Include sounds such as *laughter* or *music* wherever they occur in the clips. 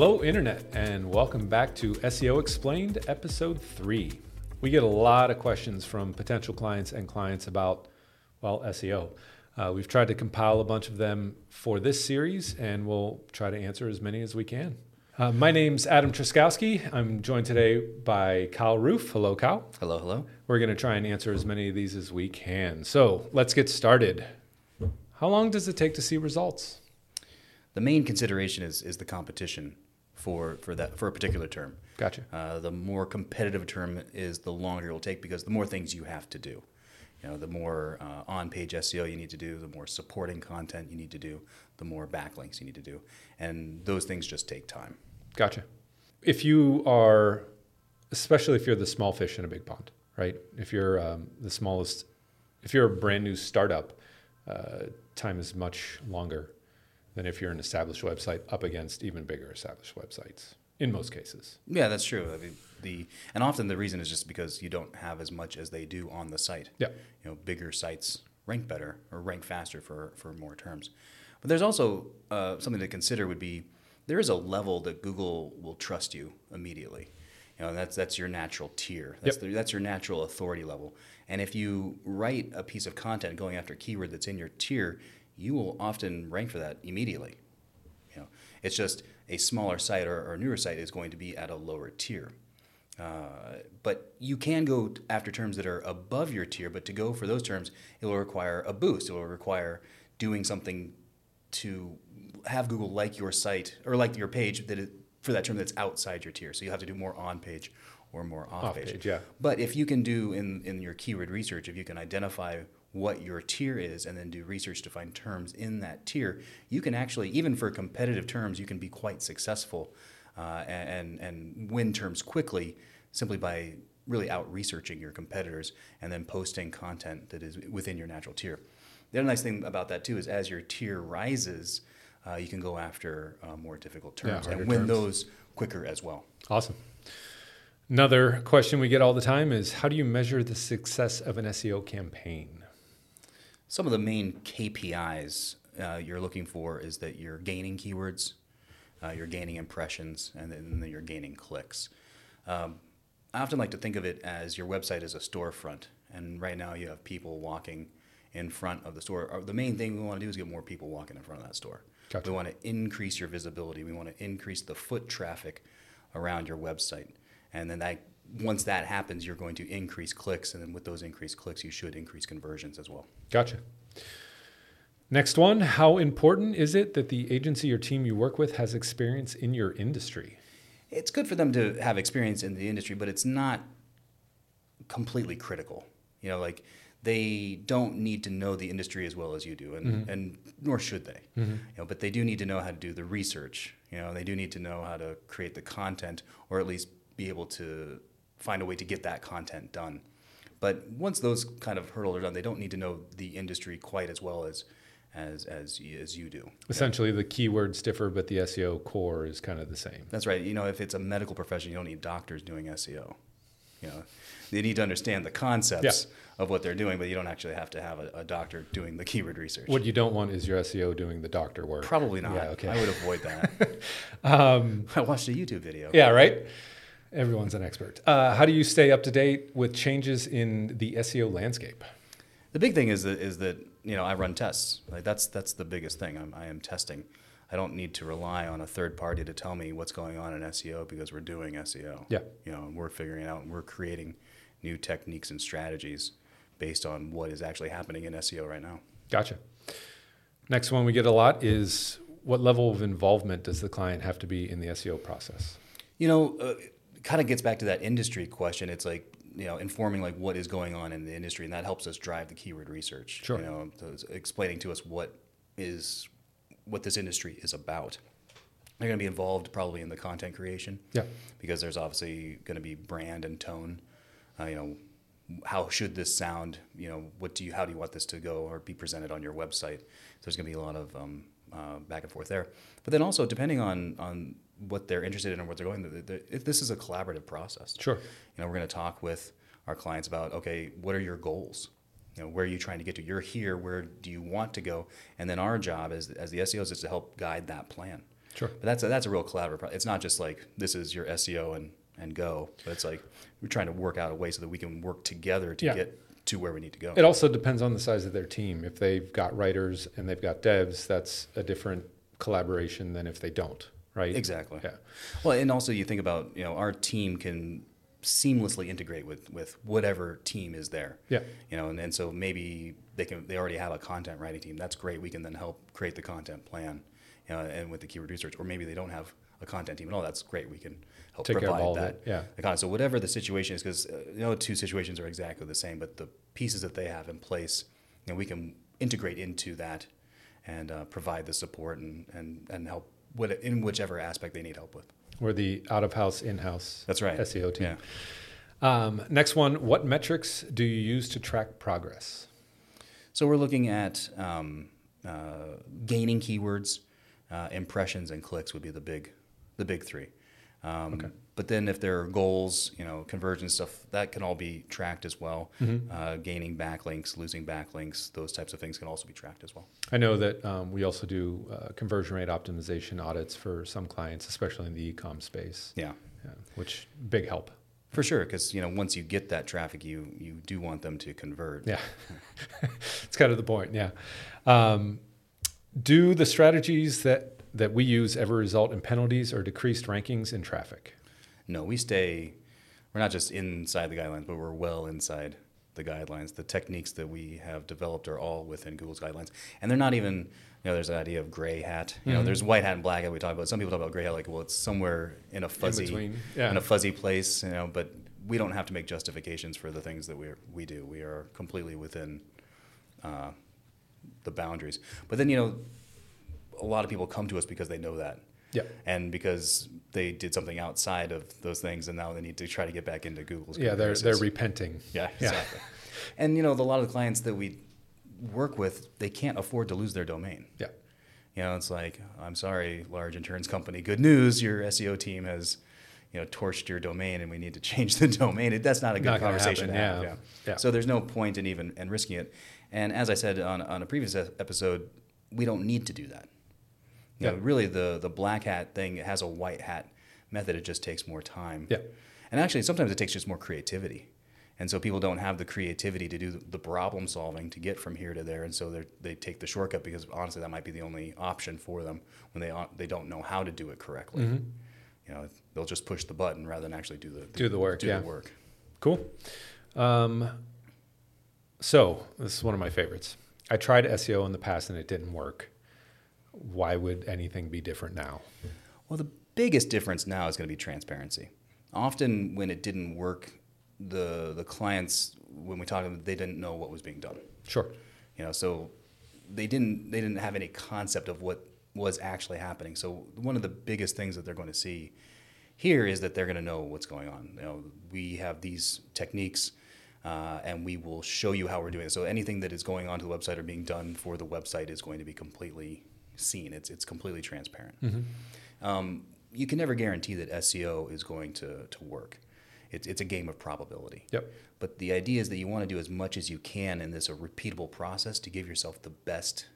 Hello, Internet, and welcome back to SEO Explained, Episode 3. We get a lot of questions from potential clients and clients about, well, SEO. Uh, we've tried to compile a bunch of them for this series, and we'll try to answer as many as we can. Uh, my name's Adam Truszkowski. I'm joined today by Kyle Roof. Hello, Kyle. Hello, hello. We're going to try and answer as many of these as we can. So let's get started. How long does it take to see results? The main consideration is is the competition for for that for a particular term. Gotcha. Uh, the more competitive a term is, the longer it will take because the more things you have to do. You know, the more uh, on-page SEO you need to do, the more supporting content you need to do, the more backlinks you need to do, and those things just take time. Gotcha. If you are, especially if you're the small fish in a big pond, right? If you're um, the smallest, if you're a brand new startup, uh, time is much longer than if you're an established website up against even bigger established websites in most cases. Yeah, that's true. I mean, the and often the reason is just because you don't have as much as they do on the site. Yeah. You know, bigger sites rank better or rank faster for for more terms. But there's also uh, something to consider would be there is a level that Google will trust you immediately. You know, that's that's your natural tier. That's Yep. the, that's your natural authority level. And if you write a piece of content going after a keyword that's in your tier, you will often rank for that immediately. You know, it's just a smaller site or, or a newer site is going to be at a lower tier. Uh, but you can go after terms that are above your tier, but to go for those terms, it will require a boost. It will require doing something to have Google like your site or like your page that it, for that term that's outside your tier. So you have to do more on page or more off, Off-page, yeah. But if you can do in, in your keyword research, if you can identify what your tier is and then do research to find terms in that tier, you can actually, even for competitive terms, you can be quite successful uh, and, and win terms quickly simply by really out researching your competitors and then posting content that is within your natural tier. The other nice thing about that too is as your tier rises, uh, you can go after uh, more difficult terms harder and win terms. those quicker as well. Awesome. Another question we get all the time is how do you measure the success of an SEO campaign? Some of the main KPIs uh, you're looking for is that you're gaining keywords, uh, you're gaining impressions, and then you're gaining clicks. Um, I often like to think of it as your website is a storefront, and right now you have people walking in front of the store. Uh, The main thing we want to do is get more people walking in front of that store. Gotcha. We want to increase your visibility. We want to increase the foot traffic around your website, and then that once that happens, you're going to increase clicks, and then with those increased clicks, you should increase conversions as well. Gotcha. Next one How important is it that the agency or team you work with has experience in your industry? it's good for them to have experience in the industry, but it's not completely critical. You know, like they don't need to know the industry as well as you do, and, mm-hmm. and nor should they. Mm-hmm. You know, but they do need to know how to do the research. You know, they do need to know how to create the content, or at least be able to find a way to get that content done. But once those kind of hurdles are done, they don't need to know the industry quite as well as as as, as you do. Essentially, the keywords differ, but the SEO core is kind of the same. That's right. You know, if it's a medical profession, you don't need doctors doing SEO. You know, they need to understand the concepts of what they're doing, but you don't actually have to have a, a doctor doing the keyword research. What you don't want is your SEO doing the doctor work. Probably not. Yeah, okay. I would avoid that. *laughs* Um, *laughs* I watched a YouTube video. yeah, right? Everyone's an expert. Uh, how do you stay up to date with changes in the SEO landscape? The big thing is that is that you know I run tests. Like that's that's the biggest thing. I'm, I am testing. I don't need to rely on a third party to tell me what's going on in SEO because we're doing SEO. Yeah. You know, and we're figuring it out and we're creating new techniques and strategies based on what is actually happening in SEO right now. Gotcha. Next one we get a lot is what level of involvement does the client have to be in the SEO process? You know, uh, it kind of gets back to that industry question. It's like you know, informing like what is going on in the industry, and that helps us drive the keyword research. Sure. You know, explaining to us what is what this industry is about. They're going to be involved probably in the content creation. Yeah. Because there's obviously going to be brand and tone. Uh, you know, how should this sound? You know, what do you, how do you want this to go or be presented on your website? So there's going to be a lot of um, uh, back and forth there. But then also, depending on on what they're interested in and what they're going, the, the, if this is a collaborative process. Sure. You know, we're going to talk with our clients about okay, what are your goals? You know, where are you trying to get to? You're here. Where do you want to go? And then our job as as the SEOs is to help guide that plan. Sure. But that's a, that's a real collaborative. Pro- it's not just like this is your SEO and and go, but it's like we're trying to work out a way so that we can work together to Yeah. get to where we need to go. It also depends on the size of their team. If they've got writers and they've got devs, that's a different collaboration than if they don't, right? Exactly. Yeah. Well, and also you think about you know our team can seamlessly integrate with with whatever team is there. Yeah. You know, and, and so maybe they can they already have a content writing team. That's great. We can then help create the content plan, you know, and with the keyword research. Or maybe they don't have a content team at all. That's great. We can help Take care of provide that. it, yeah. The content. So whatever the situation is, because uh, you know two situations are exactly the same, but the pieces that they have in place, you know, we can integrate into that and uh, provide the support and and and help what in whichever aspect they need help with. We're the out of house, in house That's right. SEO team. Yeah. Um, next one What metrics do you use to track progress? So we're looking at um, uh, gaining keywords, uh, impressions, and clicks would be the big, the big three. Um, Okay. But then if there are goals, you know, conversion stuff, that can all be tracked as well. Mm-hmm. Uh, gaining backlinks, losing backlinks, those types of things can also be tracked as well. I know that um, we also do uh, conversion rate optimization audits for some clients, especially in the e-com space, Yeah, yeah, which big help. for sure. Because you know, once you get that traffic, you you do want them to convert. Yeah, *laughs* it's kind of the point. Yeah. Um, do the strategies that that we use ever result in penalties or decreased rankings in traffic? No, we stay. We're not just inside the guidelines, but we're well inside the guidelines. The techniques that we have developed are all within Google's guidelines, and they're not even. You know, there's an idea of gray hat. You know, Mhm. there's white hat and black hat. We talk about. Some people talk about gray hat, like, well, it's somewhere in a fuzzy, between, yeah. in a fuzzy place. You know, but we don't have to make justifications for the things that we we do. We are completely within uh, the boundaries. But then, you know, a lot of people come to us because they know that Yeah. and because they did something outside of those things, and now they need to try to get back into Google's. Yeah, they're they're repenting. yeah, Yeah. exactly. and you know, the, a lot of the clients that we work with, they can't afford to lose their domain. Yeah. You know, it's like, I'm sorry, large insurance company. Good news, your SEO team has, you know, torched your domain, and we need to change the *laughs* domain. It, that's not a good Not conversation happen, to have. yeah. Yeah. So there's no point in even and risking it. And as I said on on a previous episode, we don't need to do that. You know, Yeah. really, the the black hat thing has a white hat method. It just takes more time. Yeah. And actually, sometimes it takes just more creativity. And so people don't have the creativity to do the problem solving to get from here to there, and so they they take the shortcut because honestly, that might be the only option for them when they they don't know how to do it correctly. You know, they'll just push the button rather than actually do the Mm-hmm. Do the work, Do yeah. the work. Cool. Um, so this is one of my favorites. I tried SEO in the past and it didn't work. Why would anything be different now? Well, the biggest difference now is going to be transparency. Often, when it didn't work, the the clients, when we talk to them, they didn't know what was being done. Sure. You know, so they didn't they didn't have any concept of what was actually happening. So one of the biggest things that they're going to see here is that they're going to know what's going on. You know, we have these techniques. Uh, and we will show you how we're doing it. So anything that is going onto the website or being done for the website is going to be completely seen. It's it's completely transparent. Um, you can never guarantee that SEO is going to, to work. It's, it's a game of probability. Yep. But the idea is that you want to do as much as you can in this a repeatable process to give yourself the best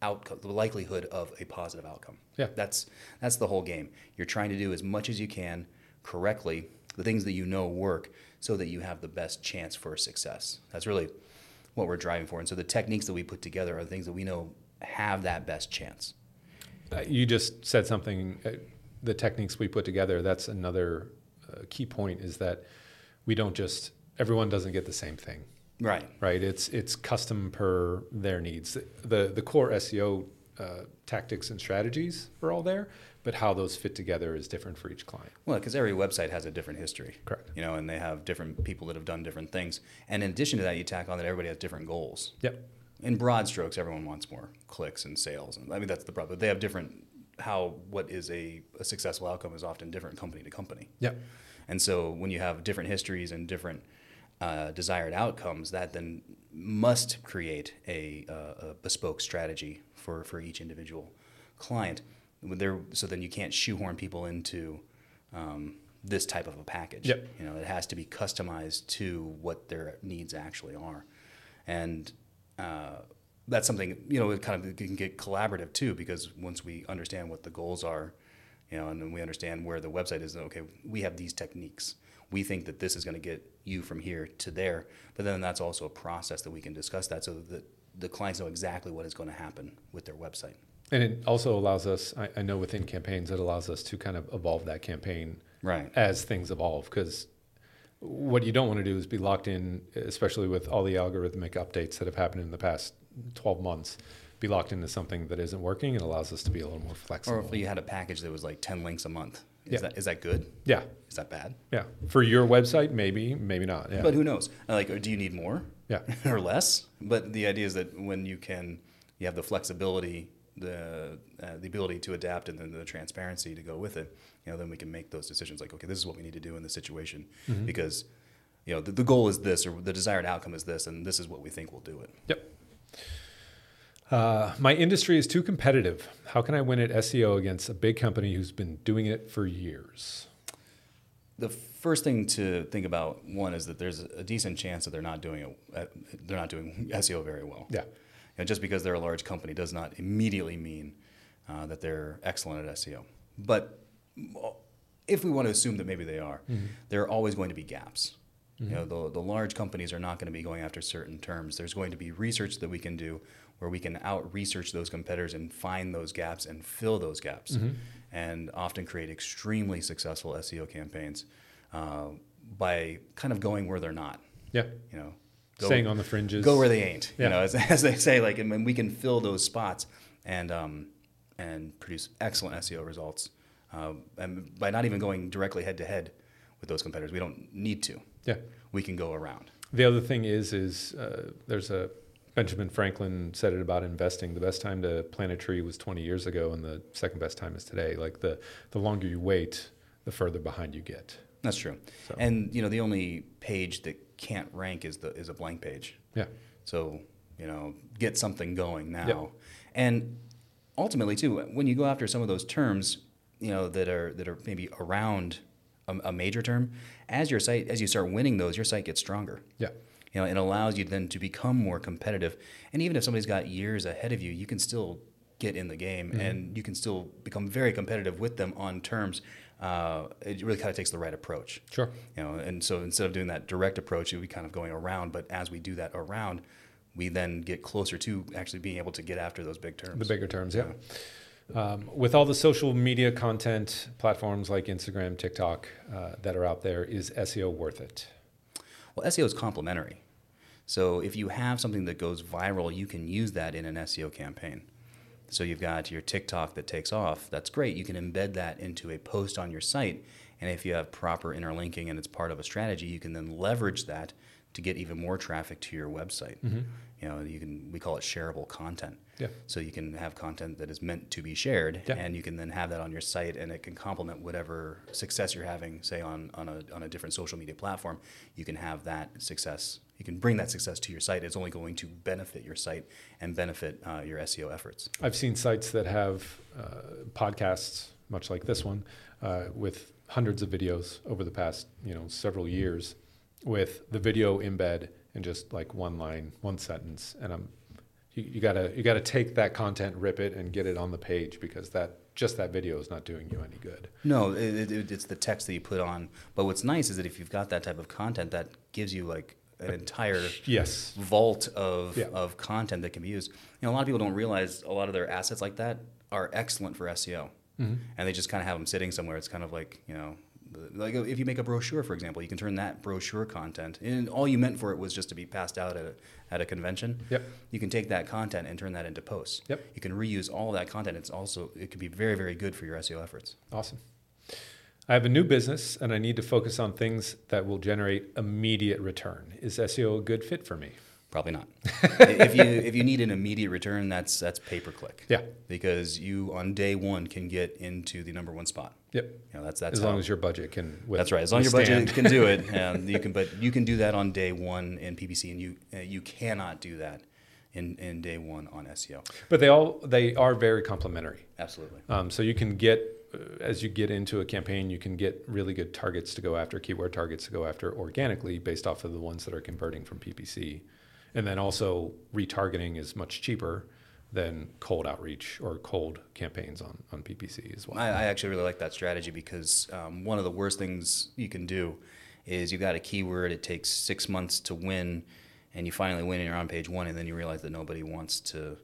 outcome, the likelihood of a positive outcome. Yeah. That's that's the whole game. You're trying to do as much as you can correctly, the things that you know work, so that you have the best chance for success. That's really what we're driving for. And so the techniques that we put together are things that we know have that best chance. Uh, you just said something. Uh, the techniques we put together. That's another uh, key point. Is that we don't just everyone doesn't get the same thing. Right. right? It's it's custom per their needs. The the core SEO uh, tactics and strategies are all there, but how those fit together is different for each client. Well, because every website has a different history. Correct. You know, and they have different people that have done different things. And in addition to that, you tack on that everybody has different goals. Yep. In broad strokes, everyone wants more clicks and sales. And I mean, that's the problem. But they have different, how, what is a, a successful outcome is often different company to company. Yep. And so when you have different histories and different uh, desired outcomes, that then must create a, uh, a bespoke strategy for, for each individual client. There, so then you can't shoehorn people into um, this type of a package. Yep. You know, it has to be customized to what their needs actually are. And uh, that's something you know it kind of can get collaborative too because once we understand what the goals are, you know, and then we understand where the website is. Okay, we have these techniques. We think that this is going to get you from here to there, but then that's also a process that we can discuss that so that the clients know exactly what is going to happen with their website. And it also allows us, I, I know within campaigns, it allows us to kind of evolve that campaign Right. as things evolve. Because what you don't want to do is be locked in, especially with all the algorithmic updates that have happened in the past 12 months, be locked into something that isn't working. and allows us to be a little more flexible. Or if you had a package that was like ten links a month, is Yeah. that is that good? yeah, Is that bad? yeah. For your website, maybe, maybe not. Yeah, But who knows? Like, do you need more? yeah, *laughs* or less. But the idea is that when you can, you have the flexibility, the uh, the ability to adapt, and then the transparency to go with it. You know, then we can make those decisions. Like, okay, this is what we need to do in this situation Mm-hmm. because, you know, the, the goal is this, or the desired outcome is this, and this is what we think will do it. yep. Uh, my industry is too competitive. How can I win at SEO against a big company who's been doing it for years? The first thing to think about one is that there's a decent chance that they're not doing it. uh, They're not doing SEO very well. Yeah, know, just because they're a large company does not immediately mean uh, that they're excellent at SEO. But if we want to assume that maybe they are, there are always going to be gaps. You know, the, the large companies are not going to be going after certain terms. There's going to be research that we can do where we can out research those competitors and find those gaps and fill those gaps, and often create extremely successful SEO campaigns uh, by kind of going where they're not. yeah. You know, Staying on the fringes. go where they ain't. Yeah. You know, as, *laughs* as they say, like, and we can fill those spots and um, and produce excellent SEO results, uh, and by not even going directly head to head with those competitors, we don't need to. Yeah. We can go around. The other thing is, is uh, there's a Benjamin Franklin said it about investing. The best time to plant a tree was 20 years ago, and the second best time is today. Like the the longer you wait, the further behind you get. That's true. So- And you know, the only page that can't rank is the is a blank page. Yeah, So, you know, get something going now. Yep. And ultimately too, when you go after some of those terms, you know, that are that are maybe around a, a major term, as your site as you start winning those, your site gets stronger. yeah, You know, it allows you then to become more competitive. And even if somebody's got years ahead of you, you can still get in the game Mm-hmm. and you can still become very competitive with them on terms. Uh, it really kind of takes the right approach sure. you know and so instead of doing that direct approach we kind of going around but as we do that around we then get closer to actually being able to get after those big terms The bigger terms, yeah. Um, with all the social media content platforms like Instagram, TikTok uh, that are out there, is SEO worth it? well seo is complementary so if you have something that goes viral you can use that in an seo campaign so you've got your tiktok that takes off. That's great. You can embed that into a post on your site. And if you have proper interlinking and it's part of a strategy you can then leverage that to get even more traffic to your website you know you can we call it shareable content Yeah. So you can have content that is meant to be shared, Yeah. and you can then have that on your site, and it can complement whatever success you're having, say on, on a on a different social media platform. You can have that success. You can bring that success to your site. It's only going to benefit your site and benefit uh, your SEO efforts. I've seen sites that have uh, podcasts, much like this one, uh, with hundreds of videos over the past you know several years, with the video embed in just like one line, one sentence, and I'm you, you gotta you gotta take that content, rip it, and get it on the page because that just that video is not doing you any good. No, it, it, it's the text that you put on. But what's nice is that if you've got that type of content, that gives you like an entire Yes. vault of, Yeah. of content that can be used. You know, a lot of people don't realize a lot of their assets like that are excellent for SEO. Mm-hmm. And they just kind of have them sitting somewhere. It's kind of like, you know, like if you make a brochure, for example, you can turn that brochure content, and all you meant for it was just to be passed out at a, at a convention. Yep. You can take that content and turn that into posts. Yep. You can reuse all that content. It's also, it can be very, very good for your SEO efforts. Awesome. I have a new business and I need to focus on things that will generate immediate return. Is SEO a good fit for me? Probably not. *laughs* if you if you need an immediate return, that's that's pay per click. Yeah. Because you on day one can get into the number one spot. Yep. You know, that's that's as long how- as your budget can. with- that's right. As long as your budget can do it, *laughs* and you can. But you can do that on day one in PPC, and you uh, you cannot do that in in day one on SEO. But they all they are very complementary. Absolutely. Um, so you can get uh, as you get into a campaign, you can get really good targets to go after, keyword targets to go after organically based off of the ones that are converting from PPC, And then also retargeting is much cheaper than cold outreach or cold campaigns on, on PPC as well. I, I actually really like that strategy because um, one of the worst things you can do is you got a keyword, it takes six months to win, and you finally win and you're on page one, and then you realize that nobody wants to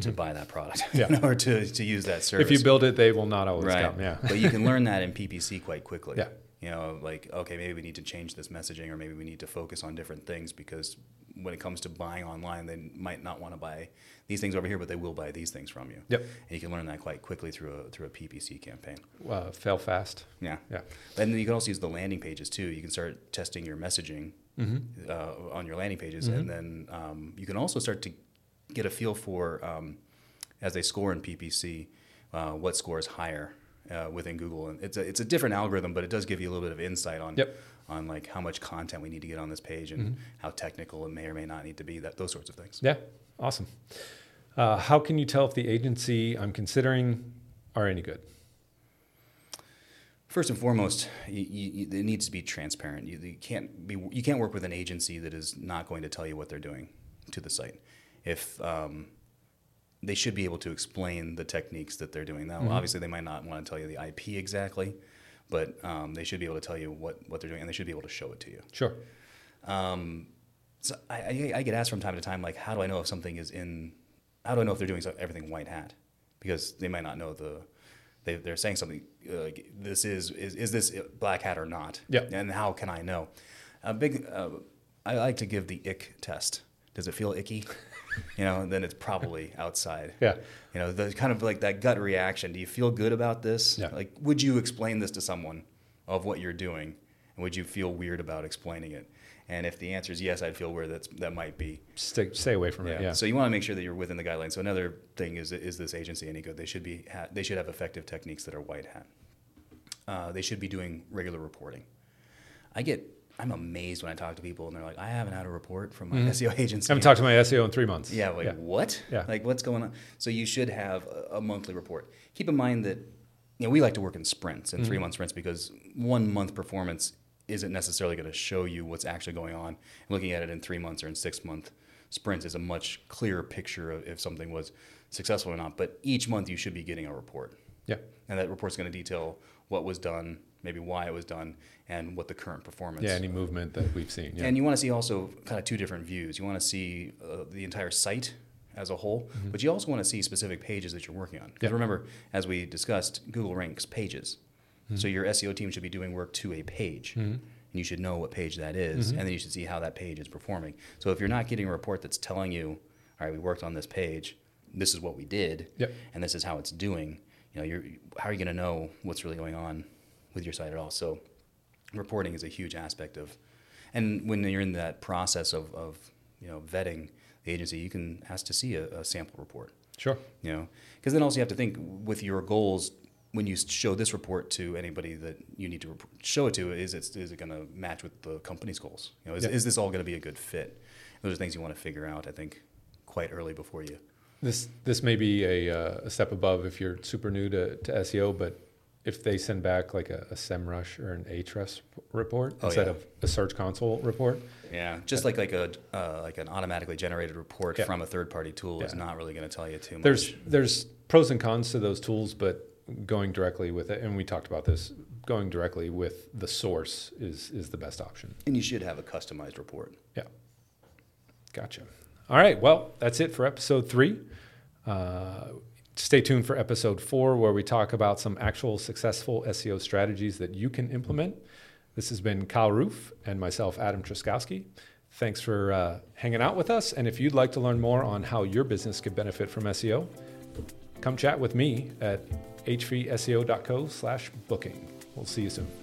to buy that product *laughs* Yeah. *laughs* or to, to use that service. if you build it, they will not always right. come. Yeah. but you can learn *laughs* that in PPC quite quickly. Yeah. You know, like, okay, maybe we need to change this messaging or maybe we need to focus on different things because when it comes to buying online, they might not want to buy these things over here, but they will buy these things from you. Yep. And you can learn that quite quickly through a, through a PPC campaign. Uh, fail fast. Yeah. Yeah. And then you can also use the landing pages too. You can start testing your messaging Mm-hmm. uh, on your landing pages, and then um, you can also start to get a feel for um, as they score in PPC, uh, what scores higher uh, within Google. And it's a it's a different algorithm, but it does give you a little bit of insight on Yep. on like how much content we need to get on this page and how technical it may or may not need to be. That those sorts of things. Yeah. Awesome. Uh, how can you tell if the agency I'm considering are any good? First and foremost, you, you, it needs to be transparent. You, you can't be you can't work with an agency that is not going to tell you what they're doing to the site. If um, they should be able to explain the techniques that they're doing. Now, obviously, they might not want to tell you the IP exactly, but um, they should be able to tell you what, what they're doing, and they should be able to show it to you. Sure. Um, so I, I, I get asked from time to time, like, how do I know if something is in? How do I know if they're doing everything white hat? Because they might not know the. They, they're saying something. Uh, like, this is, is is this black hat or not? Yeah. And how can I know? A big. Uh, I like to give the ick test. Does it feel icky? You know, then it's probably outside. Yeah. You know, the kind of like that gut reaction. Do you feel good about this? Yeah. Like, would you explain this to someone of what you're doing? And would you feel weird about explaining it? And if the answer is yes, I'd feel weird. That's that might be. Stay, stay away from it. Yeah. So you want to make sure that you're within the guidelines. So another thing is, is this agency any good? They should be. Ha- they should have effective techniques that are white hat. Uh, they should be doing regular reporting. I get. I'm amazed when I talk to people and they're like, I haven't had a report from my mm-hmm. SEO *laughs* agency. I haven't talked to my SEO in three months. Yeah, like Yeah. what? Yeah. Like what's going on? So you should have a, a monthly report. Keep in mind that you know we like to work in sprints and mm-hmm. three month sprints because one month performance isn't necessarily going to show you what's actually going on. And Looking at it in three months or in six month sprints is a much clearer picture of if something was successful or not. But each month you should be getting a report, Yeah. and that report's going to detail what was done, maybe why it was done, and what the current performance. Yeah. Any movement that we've seen. Yeah. And you want to see also kind of two different views. You want to see uh, the entire site as a whole, mm-hmm. but you also want to see specific pages that you're working on. Because Yeah. remember, as we discussed, Google ranks pages. Mm-hmm. So your SEO team should be doing work to a page. Mm-hmm. And you should know what page that is, and then you should see how that page is performing. So if you're not getting a report that's telling you, all right, we worked on this page, this is what we did, Yep. and this is how it's doing, you know, you're, how are you going to know what's really going on with your site at all? So reporting is a huge aspect of and when you're in that process of, of you know vetting the agency you can ask to see a, a sample report Sure. you know because then also you have to think with your goals when you show this report to anybody that you need to show it to is it, is it going to match with the company's goals you know is, is this all going to be a good fit those are things you want to figure out i think quite early before you This this may be a, uh, a step above if you're super new to, to SEO, but if they send back like a, a SEMrush or an Ahrefs report Oh, instead yeah. of a Search Console report, yeah just like like a uh, like an automatically generated report Yeah. from a third party tool is not really going to tell you too much there's there's pros and cons to those tools, but going directly with it, and we talked about this, going directly with the source is is the best option. and you should have a customized report Yeah. Gotcha. All right. Well, that's it for episode three. Uh, stay tuned for episode four, where we talk about some actual successful SEO strategies that you can implement. This has been Kyle Roof and myself, Adam Truszkowski. Thanks for uh, hanging out with us. And if you'd like to learn more on how your business could benefit from SEO, come chat with me at hvseo.co slash booking. We'll see you soon.